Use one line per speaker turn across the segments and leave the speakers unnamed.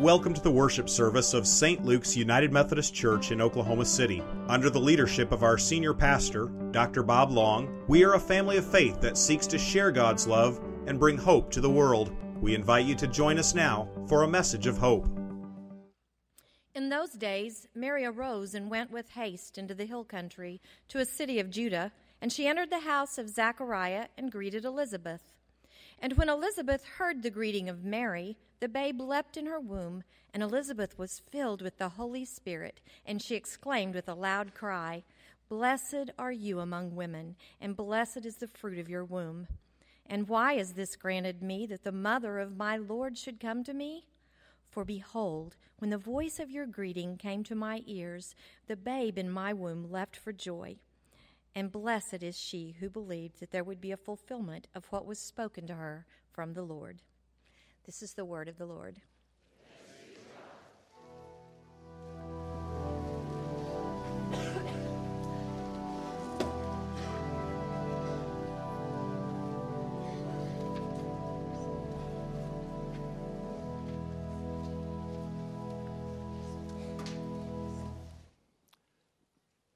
Welcome to the worship service of St. Luke's United Methodist Church in Oklahoma City. Under the leadership of our senior pastor, Dr. Bob Long, we are a family of faith that seeks to share God's love and bring hope to the world. We invite you to join us now for a message of hope.
In those days, Mary arose and went with haste into the hill country to a city of Judah, and she entered the house of Zachariah and greeted Elizabeth. And when Elizabeth heard the greeting of Mary, the babe leapt in her womb, and Elizabeth was filled with the Holy Spirit, and she exclaimed with a loud cry, Blessed are you among women, and blessed is the fruit of your womb. And why is this granted me that the mother of my Lord should come to me? For behold, when the voice of your greeting came to my ears, the babe in my womb leapt for joy. And blessed is she who believed that there would be a fulfillment of what was spoken to her from the Lord. This is the word of the Lord.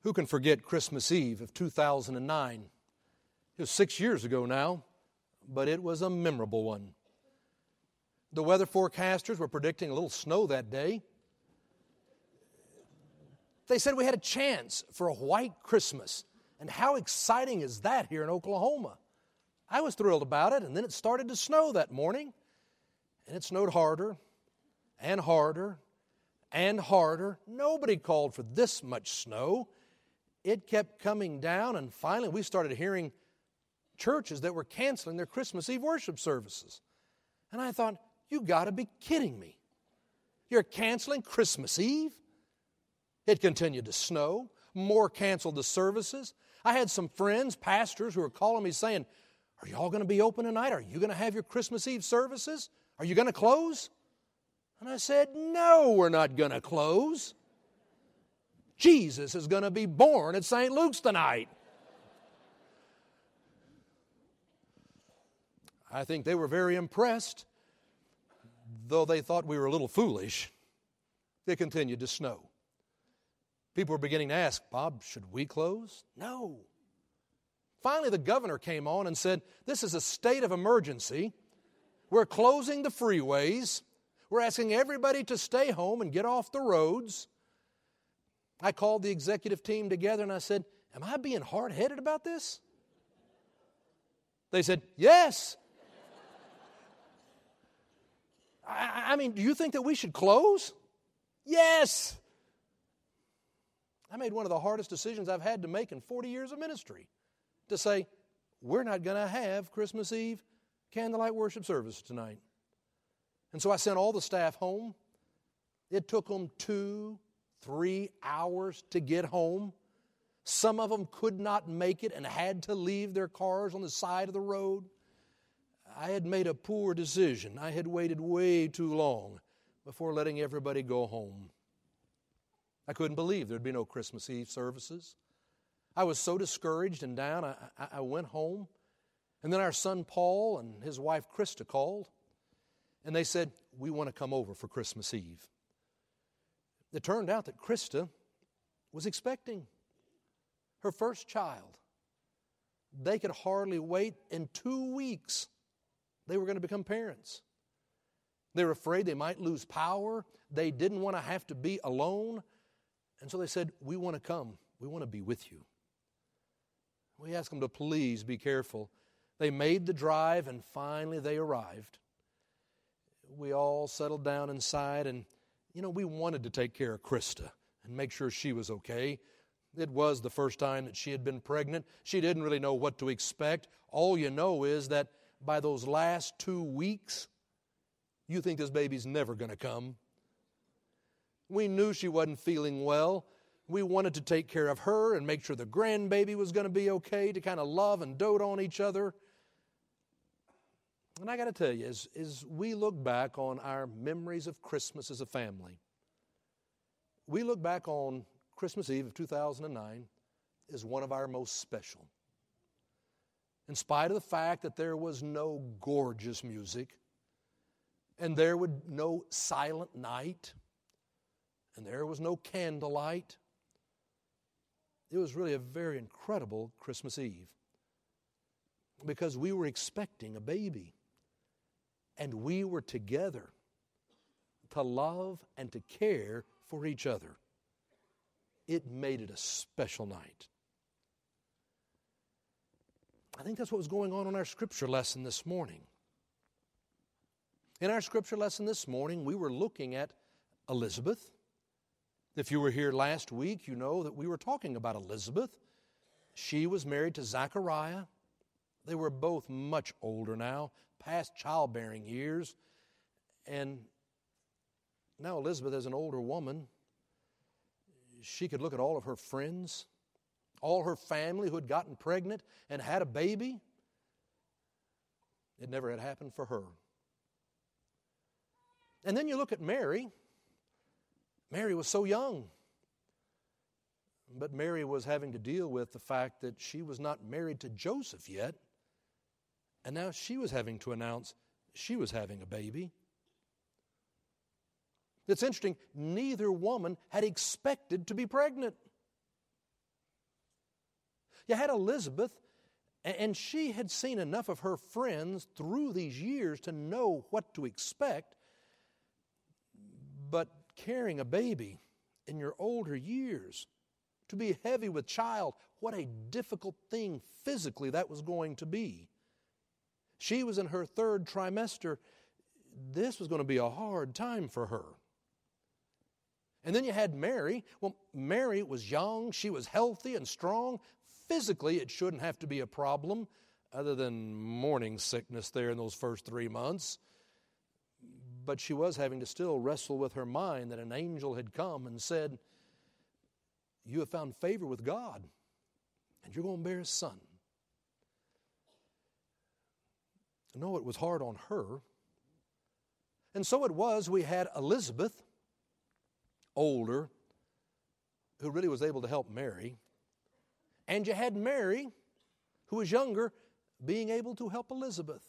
Who can forget Christmas Eve of 2009? It was six years ago now, but it was a memorable one. The weather forecasters were predicting a little snow that day. They said we had a chance for a white Christmas. And how exciting is that here in Oklahoma? I was thrilled about it, and then it started to snow that morning. And it snowed harder and harder and harder. Nobody called for this much snow. It kept coming down, and finally we started hearing churches that were canceling their Christmas Eve worship services. And I thought, you got to be kidding me. You're canceling Christmas Eve? It continued to snow. More canceled the services. I had some friends, pastors, who were calling me saying, Are y'all going to be open tonight? Are you going to have your Christmas Eve services? Are you going to close? And I said, No, we're not going to close. Jesus is going to be born at St. Luke's tonight. I think they were very impressed though they thought we were a little foolish, it continued to snow. People were beginning to ask, Bob, should we close? No. Finally, the governor came on and said, This is a state of emergency. We're closing the freeways. We're asking everybody to stay home and get off the roads. I called the executive team together and I said, Am I being hard headed about this? They said, Yes. I, I mean, do you think that we should close? Yes. I made one of the hardest decisions I've had to make in 40 years of ministry to say, we're not going to have Christmas Eve candlelight worship service tonight. And so I sent all the staff home. It took them two, three hours to get home. Some of them could not make it and had to leave their cars on the side of the road. I had made a poor decision. I had waited way too long before letting everybody go home. I couldn't believe there'd be no Christmas Eve services. I was so discouraged and down, I, I, went home. And then our son Paul and his wife Krista called, and they said, We want to come over for Christmas Eve. It turned out that Krista was expecting her first child. They could hardly wait in two weeks they were going to become parents. They were afraid they might lose power. They didn't want to have to be alone. And so they said, We want to come. We want to be with you. We asked them to please be careful. They made the drive and finally they arrived. We all settled down inside and, you know, we wanted to take care of Krista and make sure she was okay. It was the first time that she had been pregnant. She didn't really know what to expect. All you know is that by those last two weeks, you think this baby's never going to come. We knew she wasn't feeling well. We wanted to take care of her and make sure the grandbaby was going to be okay, to kind of love and dote on each other. And I got to tell you, as, as we look back on our memories of Christmas as a family, we look back on Christmas Eve of 2009 as one of our most special in spite of the fact that there was no gorgeous music, and there would no silent night, and there was no candlelight. It was really a very incredible Christmas Eve because we were expecting a baby, and we were together to love and to care for each other. It made it a special night. I think that's what was going on in our scripture lesson this morning. In our scripture lesson this morning, we were looking at Elizabeth. If you were here last week, you know that we were talking about Elizabeth. She was married to Zachariah. They were both much older now, past childbearing years. And now Elizabeth, as an older woman, she could look at all of her friends, all her family who had gotten pregnant and had a baby. It never had happened for her. And then you look at Mary. Mary was so young. But Mary was having to deal with the fact that she was not married to Joseph yet. And now she was having to announce she was having a baby. It's interesting, neither woman had expected to be pregnant. You had Elizabeth, and she had seen enough of her friends through these years to know what to expect. But carrying a baby in your older years, to be heavy with child, what a difficult thing physically that was going to be. She was in her third trimester. This was going to be a hard time for her. And then you had Mary. Well, Mary was young, she was healthy and strong. Physically, it shouldn't have to be a problem, other than morning sickness there in those first three months but she was having to still wrestle with her mind that an angel had come and said, You have found favor with God, and you're going to bear a son. No, it was hard on her. And so it was, we had Elizabeth, older, who really was able to help Mary. And you had Mary, who was younger, being able to help Elizabeth.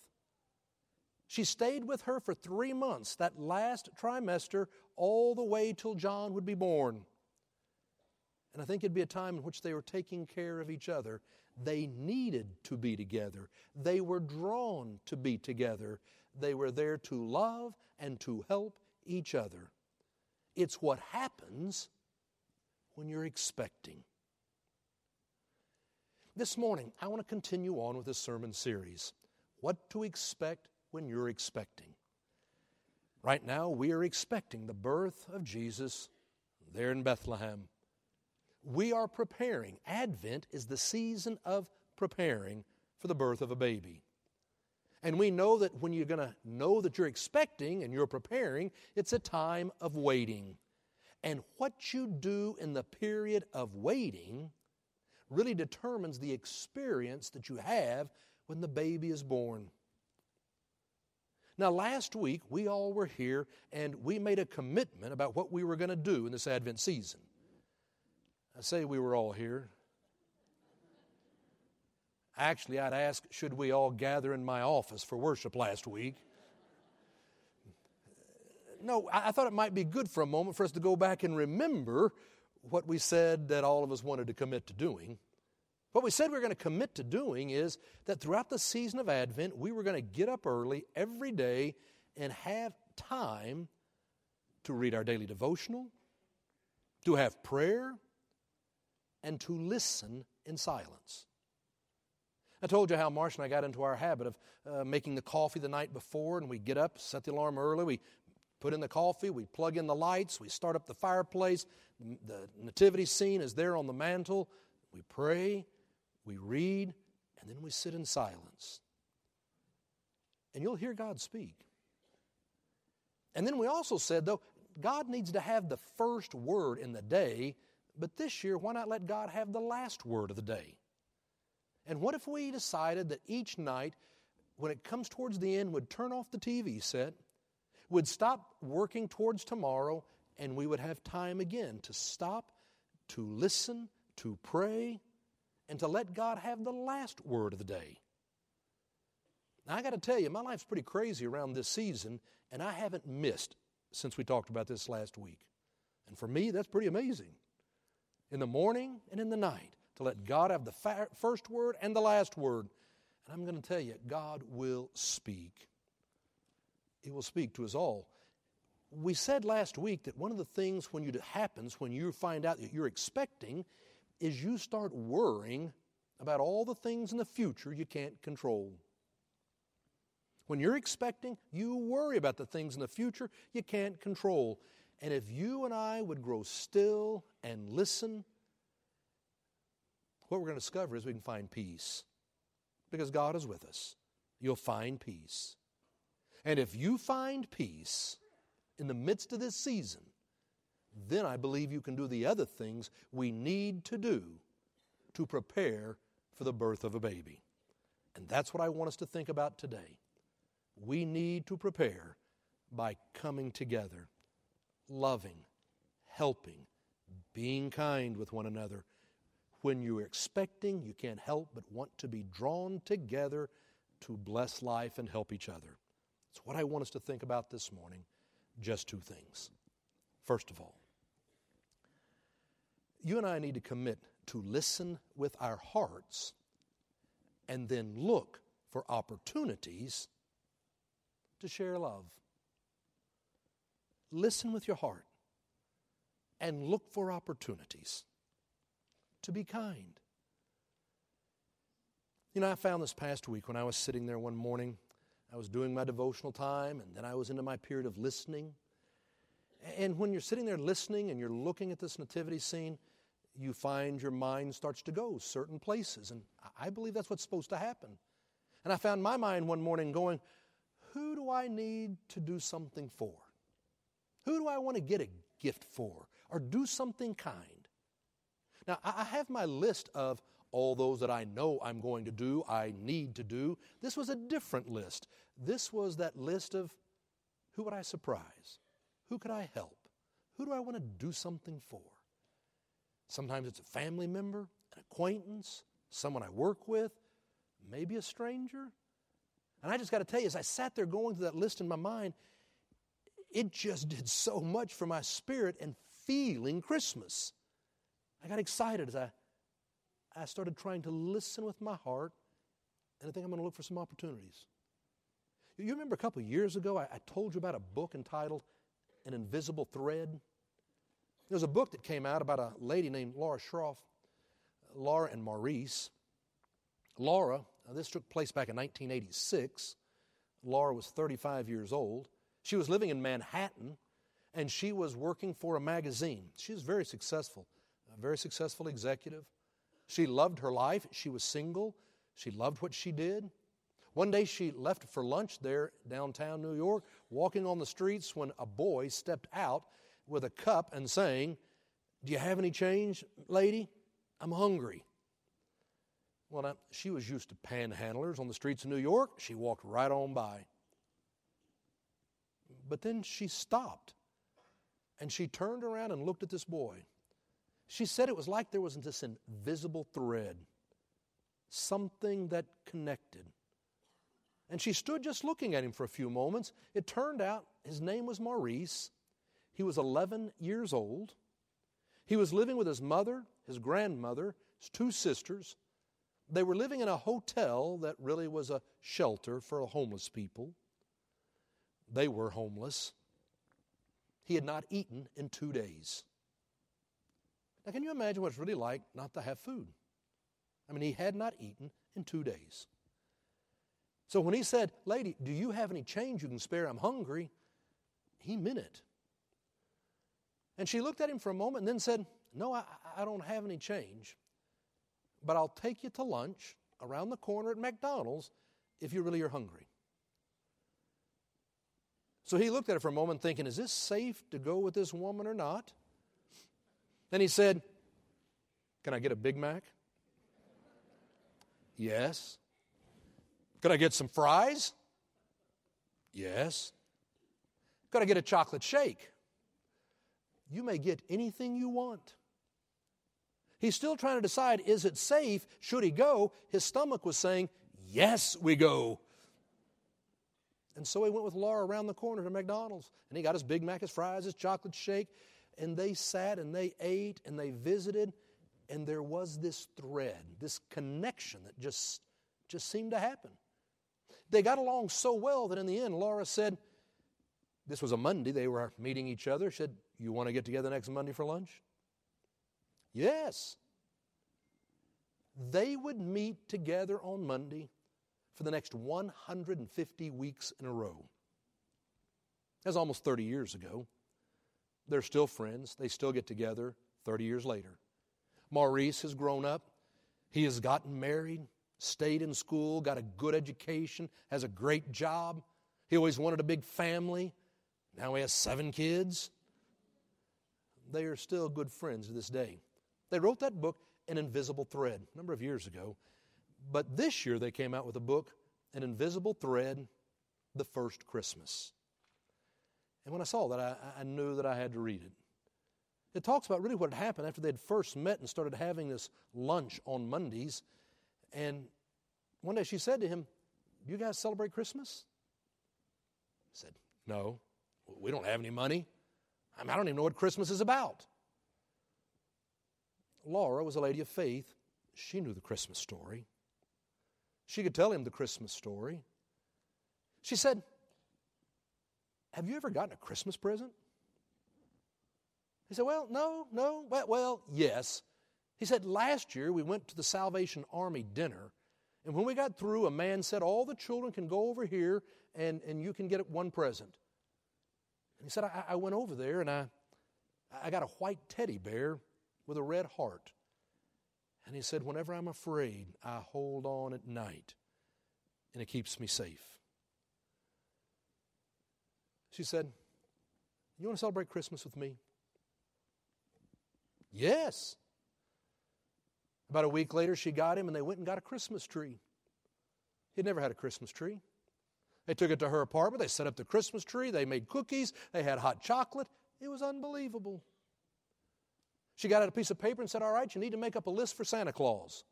She stayed with her for three months, that last trimester, all the way till John would be born. And I think it'd be a time in which they were taking care of each other. They needed to be together. They were drawn to be together. They were there to love and to help each other. It's what happens when you're expecting. This morning, I want to continue on with this sermon series What to Expect when you're expecting. Right now, we are expecting the birth of Jesus there in Bethlehem. We are preparing. Advent is the season of preparing for the birth of a baby. And we know that when you're going to know that you're expecting and you're preparing, it's a time of waiting. And what you do in the period of waiting really determines the experience that you have when the baby is born. Now, last week, we all were here and we made a commitment about what we were going to do in this Advent season. I say we were all here. Actually, I'd ask, should we all gather in my office for worship last week? No, I thought it might be good for a moment for us to go back and remember what we said that all of us wanted to commit to doing. What we said we are going to commit to doing is that throughout the season of Advent, we were going to get up early every day and have time to read our daily devotional, to have prayer, and to listen in silence. I told you how Marsh and I got into our habit of uh, making the coffee the night before, and we get up, set the alarm early, we put in the coffee, we plug in the lights, we start up the fireplace, the nativity scene is there on the mantle, we pray, we read, and then we sit in silence. And you'll hear God speak. And then we also said, though, God needs to have the first word in the day, but this year, why not let God have the last word of the day? And what if we decided that each night, when it comes towards the end, would turn off the TV set, would stop working towards tomorrow, and we would have time again to stop, to listen, to pray, and to let God have the last word of the day. Now, I got to tell you, my life's pretty crazy around this season, and I haven't missed since we talked about this last week. And for me, that's pretty amazing. In the morning and in the night, to let God have the first word and the last word. And I'm going to tell you, God will speak. He will speak to us all. We said last week that one of the things when you happens when you find out that you're expecting is you start worrying about all the things in the future you can't control. When you're expecting, you worry about the things in the future you can't control. And if you and I would grow still and listen, what we're going to discover is we can find peace. Because God is with us. You'll find peace. And if you find peace in the midst of this season, then I believe you can do the other things we need to do to prepare for the birth of a baby. And that's what I want us to think about today. We need to prepare by coming together, loving, helping, being kind with one another. When you're expecting, you can't help but want to be drawn together to bless life and help each other. What I want us to think about this morning. Just two things. First of all, you and I need to commit to listen with our hearts and then look for opportunities to share love. Listen with your heart and look for opportunities to be kind. You know, I found this past week when I was sitting there one morning, I was doing my devotional time, and then I was into my period of listening. And when you're sitting there listening and you're looking at this nativity scene, you find your mind starts to go certain places. And I believe that's what's supposed to happen. And I found my mind one morning going, Who do I need to do something for? Who do I want to get a gift for or do something kind? Now, I have my list of all those that I know I'm going to do, I need to do. This was a different list. This was that list of who would I surprise? Who could I help? Who do I want to do something for? Sometimes it's a family member, an acquaintance, someone I work with, maybe a stranger. And I just got to tell you, as I sat there going through that list in my mind, it just did so much for my spirit and feeling Christmas. I got excited as I, I started trying to listen with my heart, and I think I'm going to look for some opportunities. You remember a couple years ago, I, I told you about a book entitled An Invisible Thread? There's a book that came out about a lady named Laura Schroff, Laura and Maurice. Laura, this took place back in 1986. Laura was 35 years old. She was living in Manhattan and she was working for a magazine. She was very successful, a very successful executive. She loved her life. She was single. She loved what she did. One day she left for lunch there downtown New York, walking on the streets when a boy stepped out with a cup and saying, Do you have any change, lady? I'm hungry. Well, now, she was used to panhandlers on the streets of New York. She walked right on by. But then she stopped and she turned around and looked at this boy. She said it was like there was this invisible thread, something that connected. And she stood just looking at him for a few moments. It turned out his name was Maurice, he was 11 years old. He was living with his mother, his grandmother, his two sisters. They were living in a hotel that really was a shelter for homeless people. They were homeless. He had not eaten in two days. Now, can you imagine what it's really like not to have food? I mean, he had not eaten in two days. So when he said, Lady, do you have any change you can spare? I'm hungry, he meant it. And she looked at him for a moment and then said, No, I, I don't have any change, but I'll take you to lunch around the corner at McDonald's if you really are hungry. So he looked at her for a moment, thinking, Is this safe to go with this woman or not? Then he said, Can I get a Big Mac? Yes. Could I get some fries? Yes. Could I get a chocolate shake? you may get anything you want. He's still trying to decide is it safe? Should he go? His stomach was saying, Yes, we go. And so he went with Laura around the corner to McDonald's, and he got his Big Mac, his fries, his chocolate shake, and they sat and they ate and they visited, and there was this thread, this connection that just, just seemed to happen. They got along so well that in the end, Laura said, This was a Monday, they were meeting each other. She said, You want to get together next Monday for lunch? Yes. They would meet together on Monday for the next 150 weeks in a row. That's almost 30 years ago. They're still friends. They still get together 30 years later. Maurice has grown up. He has gotten married, stayed in school, got a good education, has a great job. He always wanted a big family. Now he has seven kids. They are still good friends to this day. They wrote that book, An Invisible Thread, a number of years ago. But this year they came out with a book, An Invisible Thread, The First Christmas. And when I saw that, I, I knew that I had to read it. It talks about really what had happened after they'd first met and started having this lunch on Mondays. And one day she said to him, You guys celebrate Christmas? He said, No, we don't have any money. I, mean, I don't even know what Christmas is about. Laura was a lady of faith. She knew the Christmas story. She could tell him the Christmas story. She said, Have you ever gotten a Christmas present? He said, Well, no, no. Well, well, yes. He said, Last year we went to the Salvation Army dinner, and when we got through, a man said, All the children can go over here and, and you can get one present. And he said, I, I went over there and I, I got a white teddy bear with a red heart. And he said, Whenever I'm afraid, I hold on at night, and it keeps me safe. She said, You want to celebrate Christmas with me? Yes. About a week later, she got him, and they went and got a Christmas tree. He'd never had a Christmas tree. They took it to her apartment. They set up the Christmas tree. They made cookies. They had hot chocolate. It was unbelievable. She got out a piece of paper and said, All right, you need to make up a list for Santa Claus.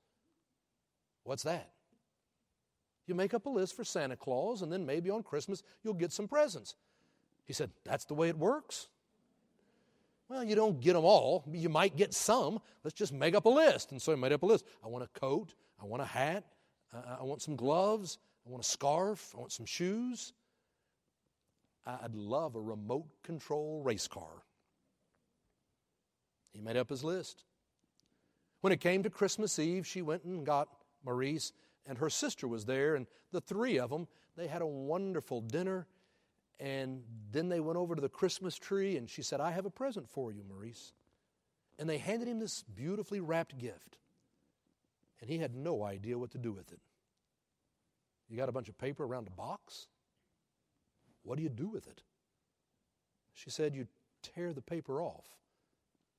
What's that? You make up a list for Santa Claus, and then maybe on Christmas you'll get some presents. He said, That's the way it works. Well, you don't get them all. You might get some. Let's just make up a list. And so he made up a list. I want a coat. I want a hat. I want some gloves. I want a scarf. I want some shoes. I'd love a remote control race car. He made up his list. When it came to Christmas Eve, she went and got Maurice, and her sister was there, and the three of them, they had a wonderful dinner. And then they went over to the Christmas tree, and she said, I have a present for you, Maurice. And they handed him this beautifully wrapped gift. And he had no idea what to do with it. You got a bunch of paper around a box? What do you do with it? She said, You tear the paper off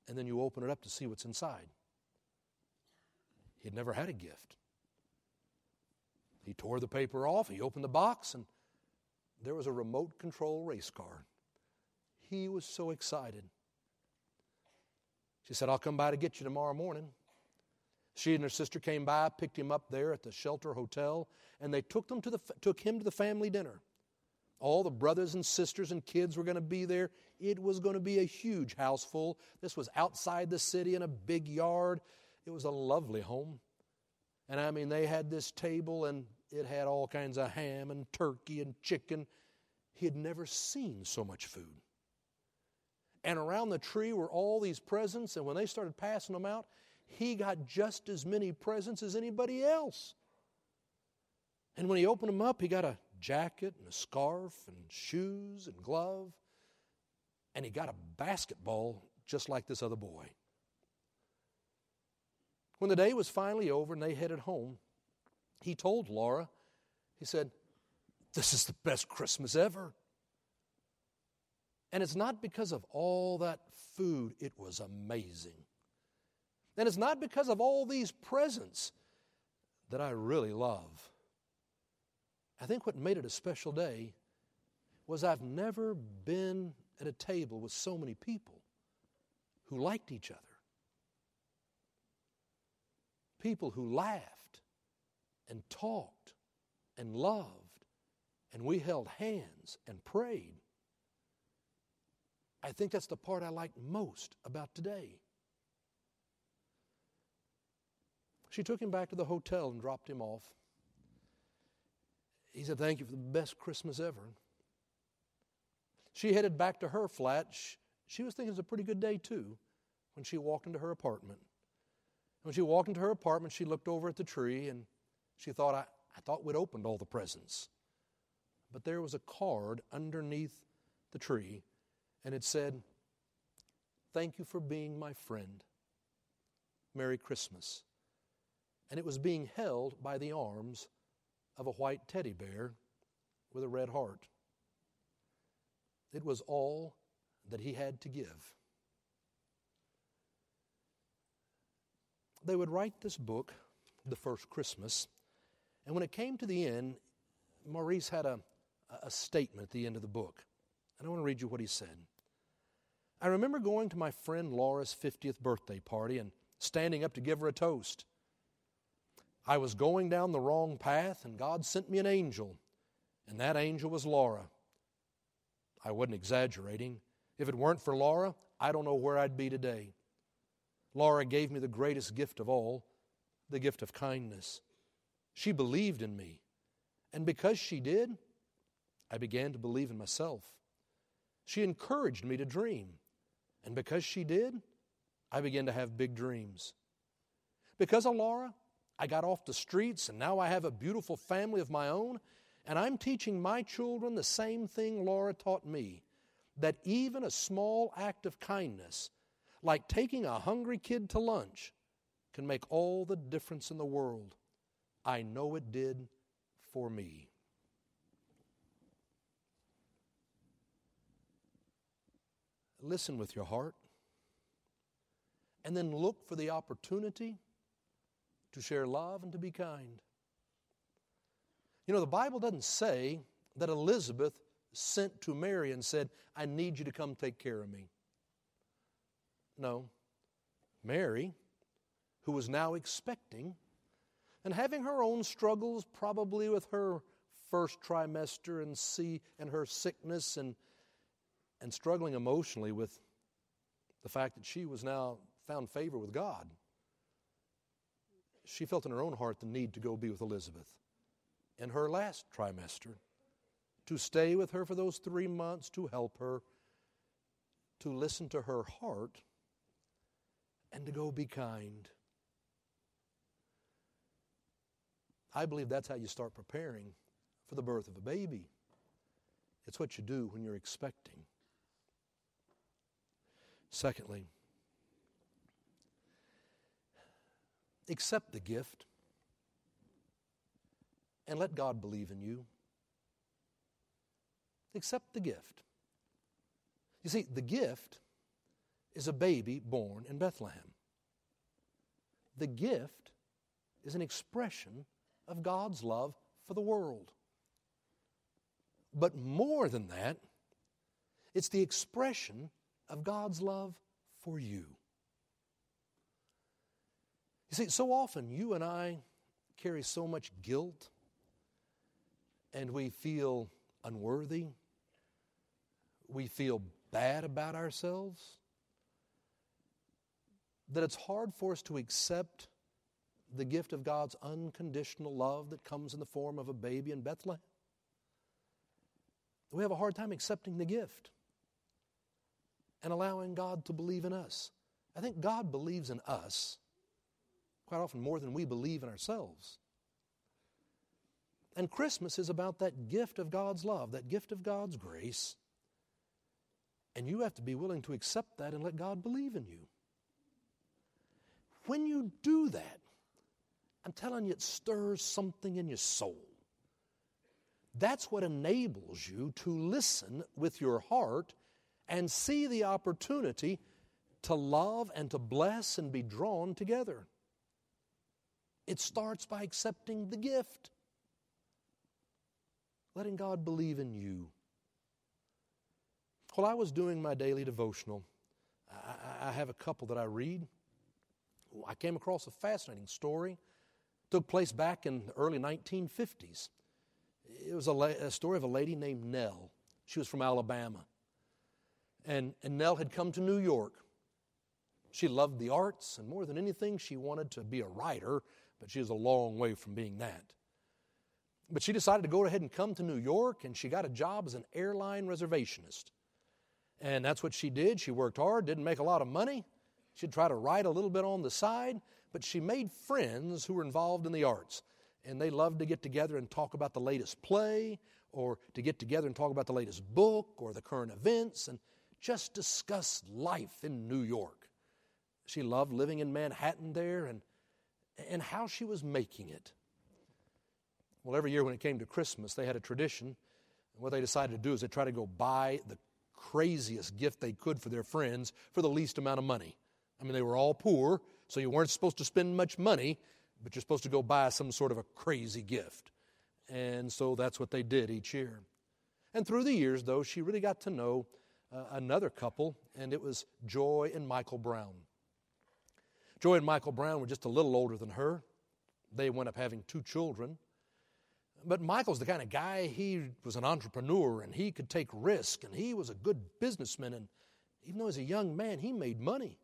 and then you open it up to see what's inside. He'd never had a gift. He tore the paper off, he opened the box, and there was a remote control race car. He was so excited. She said, I'll come by to get you tomorrow morning. She and her sister came by, picked him up there at the shelter hotel, and they took, them to the, took him to the family dinner. All the brothers and sisters and kids were going to be there. It was going to be a huge house full. This was outside the city in a big yard. It was a lovely home. And I mean, they had this table and it had all kinds of ham and turkey and chicken. He had never seen so much food. And around the tree were all these presents, and when they started passing them out, he got just as many presents as anybody else. And when he opened them up, he got a jacket and a scarf and shoes and glove. And he got a basketball just like this other boy. When the day was finally over and they headed home, he told Laura, he said, This is the best Christmas ever. And it's not because of all that food, it was amazing. And it's not because of all these presents that I really love. I think what made it a special day was I've never been at a table with so many people who liked each other. People who laughed and talked and loved and we held hands and prayed. I think that's the part I like most about today. She took him back to the hotel and dropped him off. He said, Thank you for the best Christmas ever. She headed back to her flat. She was thinking it was a pretty good day, too, when she walked into her apartment. When she walked into her apartment, she looked over at the tree and she thought, I, I thought we'd opened all the presents. But there was a card underneath the tree, and it said, Thank you for being my friend. Merry Christmas and it was being held by the arms of a white teddy bear with a red heart. It was all that he had to give. They would write this book, The First Christmas, and when it came to the end, Maurice had a, a statement at the end of the book. And I want to read you what he said. I remember going to my friend Laura's 50th birthday party and standing up to give her a toast. I was going down the wrong path, and God sent me an angel, and that angel was Laura. I wasn't exaggerating. If it weren't for Laura, I don't know where I'd be today. Laura gave me the greatest gift of all the gift of kindness. She believed in me, and because she did, I began to believe in myself. She encouraged me to dream, and because she did, I began to have big dreams. Because of Laura, I got off the streets and now I have a beautiful family of my own. And I'm teaching my children the same thing Laura taught me that even a small act of kindness, like taking a hungry kid to lunch, can make all the difference in the world. I know it did for me. Listen with your heart, and then look for the opportunity to share love and to be kind. You know, the Bible doesn't say that Elizabeth sent to Mary and said, I need you to come take care of me. No. Mary, who was now expecting and having her own struggles, probably with her first trimester and see and her sickness and and struggling emotionally with the fact that she was now found favor with God she felt in her own heart the need to go be with Elizabeth in her last trimester, to stay with her for those three months, to help her, to listen to her heart, and to go be kind. I believe that's how you start preparing for the birth of a baby. It's what you do when you're expecting. Secondly, accept the gift and let God believe in you. Accept the gift. You see, the gift is a baby born in Bethlehem. The gift is an expression of God's love for the world. But more than that, it's the expression of God's love for you. You see, so often you and I carry so much guilt and we feel unworthy. We feel bad about ourselves. That it's hard for us to accept the gift of God's unconditional love that comes in the form of a baby in Bethlehem. We have a hard time accepting the gift and allowing God to believe in us. I think God believes in us quite often more than we believe in ourselves. And Christmas is about that gift of God's love, that gift of God's grace. And you have to be willing to accept that and let God believe in you. When you do that, I'm telling you, it stirs something in your soul. That's what enables you to listen with your heart and see the opportunity to love and to bless and be drawn together. It starts by accepting the gift, letting God believe in you. While I was doing my daily devotional, I, I have a couple that I read. I came across a fascinating story. Took place back in the early 1950s. It was a, la- a story of a lady named Nell. She was from Alabama. And, and Nell had come to New York. She loved the arts, and more than anything, she wanted to be a writer, but she was a long way from being that. But she decided to go ahead and come to New York, and she got a job as an airline reservationist. And that's what she did. She worked hard, didn't make a lot of money. She'd try to write a little bit on the side, but she made friends who were involved in the arts. And they loved to get together and talk about the latest play, or to get together and talk about the latest book, or the current events, and just discuss life in New York. She loved living in Manhattan there and, and how she was making it. Well, every year when it came to Christmas, they had a tradition. And what they decided to do is they try to go buy the craziest gift they could for their friends for the least amount of money. I mean, they were all poor, so you weren't supposed to spend much money, but you're supposed to go buy some sort of a crazy gift. And so that's what they did each year. And through the years, though, she really got to know uh, another couple, and it was Joy and Michael Brown. Joy and Michael Brown were just a little older than her. They went up having two children. But Michael's the kind of guy, he was an entrepreneur and he could take risk and he was a good businessman. And even though as a young man, he made money.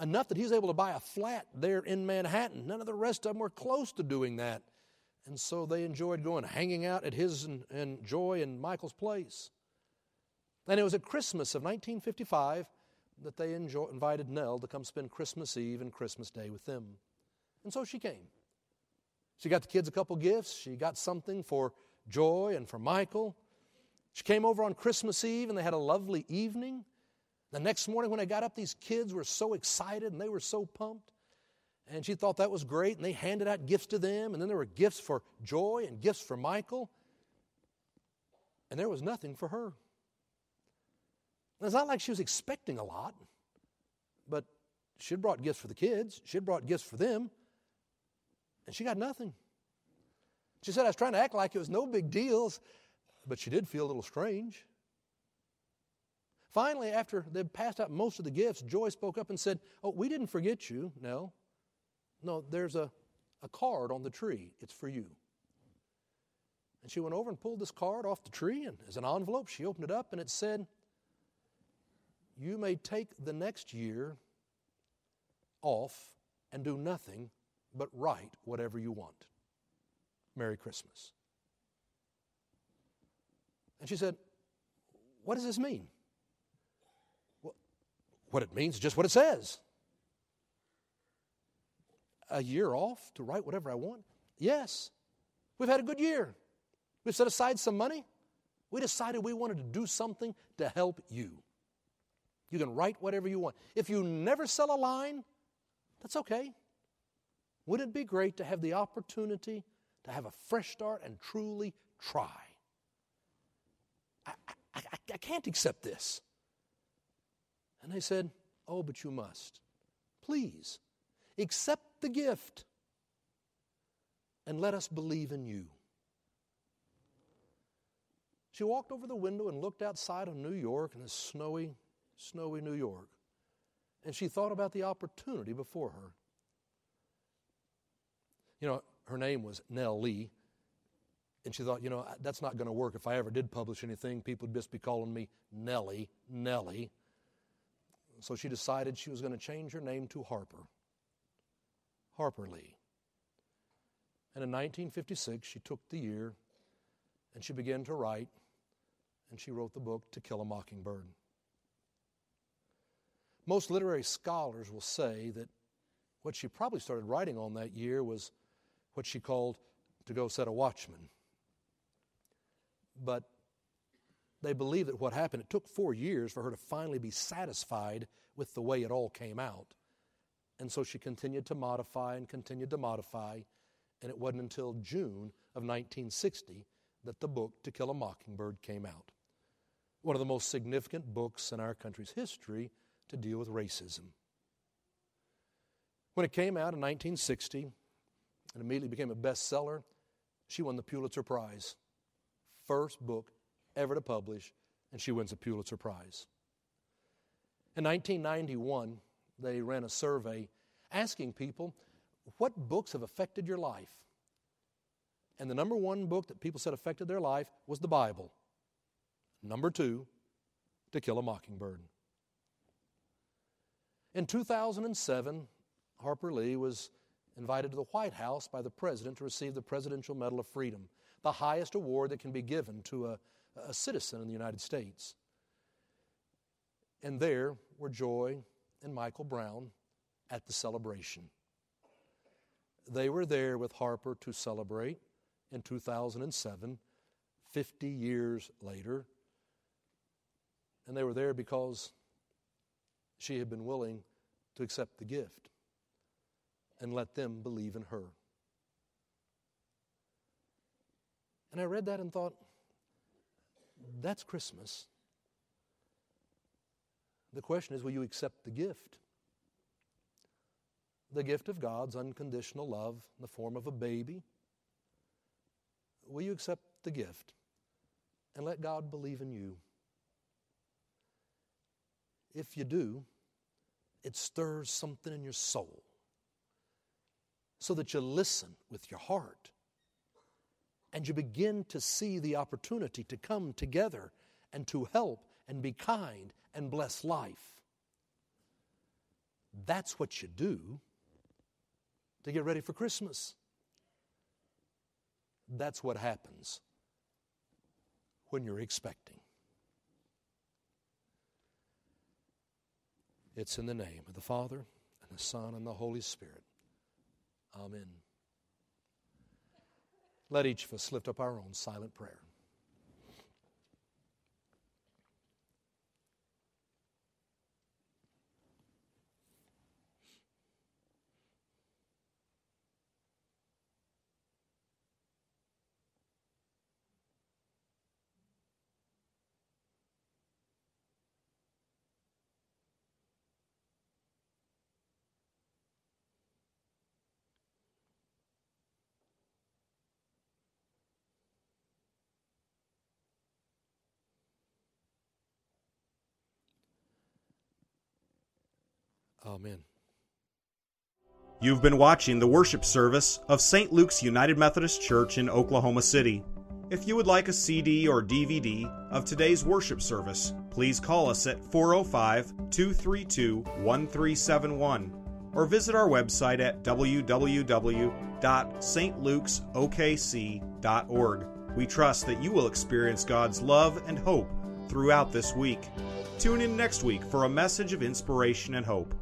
Enough that he was able to buy a flat there in Manhattan. None of the rest of them were close to doing that. And so they enjoyed going, hanging out at his and, and Joy and Michael's place. And it was at Christmas of 1955 that they enjoy, invited Nell to come spend Christmas Eve and Christmas Day with them. And so she came. She got the kids a couple gifts. She got something for Joy and for Michael. She came over on Christmas Eve and they had a lovely evening. The next morning, when I got up, these kids were so excited and they were so pumped. And she thought that was great. And they handed out gifts to them. And then there were gifts for Joy and gifts for Michael. And there was nothing for her. It's not like she was expecting a lot, but she had brought gifts for the kids, she had brought gifts for them, and she got nothing. She said, I was trying to act like it was no big deals, but she did feel a little strange. Finally, after they'd passed out most of the gifts, Joy spoke up and said, Oh, we didn't forget you. No. No, there's a, a card on the tree. It's for you. And she went over and pulled this card off the tree, and as an envelope, she opened it up, and it said, You may take the next year off and do nothing but write whatever you want. Merry Christmas. And she said, What does this mean? What it means just what it says. A year off to write whatever I want? Yes. We've had a good year. We've set aside some money. We decided we wanted to do something to help you. You can write whatever you want. If you never sell a line, that's okay. Wouldn't it be great to have the opportunity to have a fresh start and truly try? I, I, I, I can't accept this. And they said, Oh, but you must. Please, accept the gift and let us believe in you. She walked over the window and looked outside of New York in this snowy, snowy New York. And she thought about the opportunity before her. You know, her name was Nell Lee. And she thought, you know, that's not going to work. If I ever did publish anything, people would just be calling me Nellie, Nellie. So she decided she was going to change her name to Harper. Harper Lee. And in 1956, she took the year and she began to write, and she wrote the book To Kill a Mockingbird. Most literary scholars will say that what she probably started writing on that year was what she called to go set a watchman. But they believe that what happened, it took four years for her to finally be satisfied with the way it all came out. And so she continued to modify and continued to modify. And it wasn't until June of 1960 that the book To Kill a Mockingbird came out. One of the most significant books in our country's history to deal with racism. When it came out in 1960, and immediately became a bestseller. She won the Pulitzer Prize. First book ever to publish, and she wins a Pulitzer Prize. In 1991, they ran a survey asking people, What books have affected your life? And the number one book that people said affected their life was the Bible. Number two, To Kill a Mockingbird. In 2007, Harper Lee was invited to the White House by the President to receive the Presidential Medal of Freedom, the highest award that can be given to a, a citizen in the United States. And there were Joy and Michael Brown at the celebration. They were there with Harper to celebrate in 2007, 50 years later. And they were there because she had been willing to accept the gift and let them believe in her. And I read that and thought, that's Christmas. The question is, will you accept the gift? The gift of God's unconditional love in the form of a baby. Will you accept the gift and let God believe in you? If you do, it stirs something in your soul so that you listen with your heart and you begin to see the opportunity to come together and to help and be kind and bless life. That's what you do to get ready for Christmas. That's what happens when you're expecting. It's in the name of the Father, and the Son, and the Holy Spirit. Amen. Let each of us lift up our own silent prayer. Amen.
You've been watching the worship service of St. Luke's United Methodist Church in Oklahoma City. If you would like a CD or DVD of today's worship service, please call us at 405 232 1371 or visit our website at www.stlukesokc.org. We trust that you will experience God's love and hope throughout this week. Tune in next week for a message of inspiration and hope.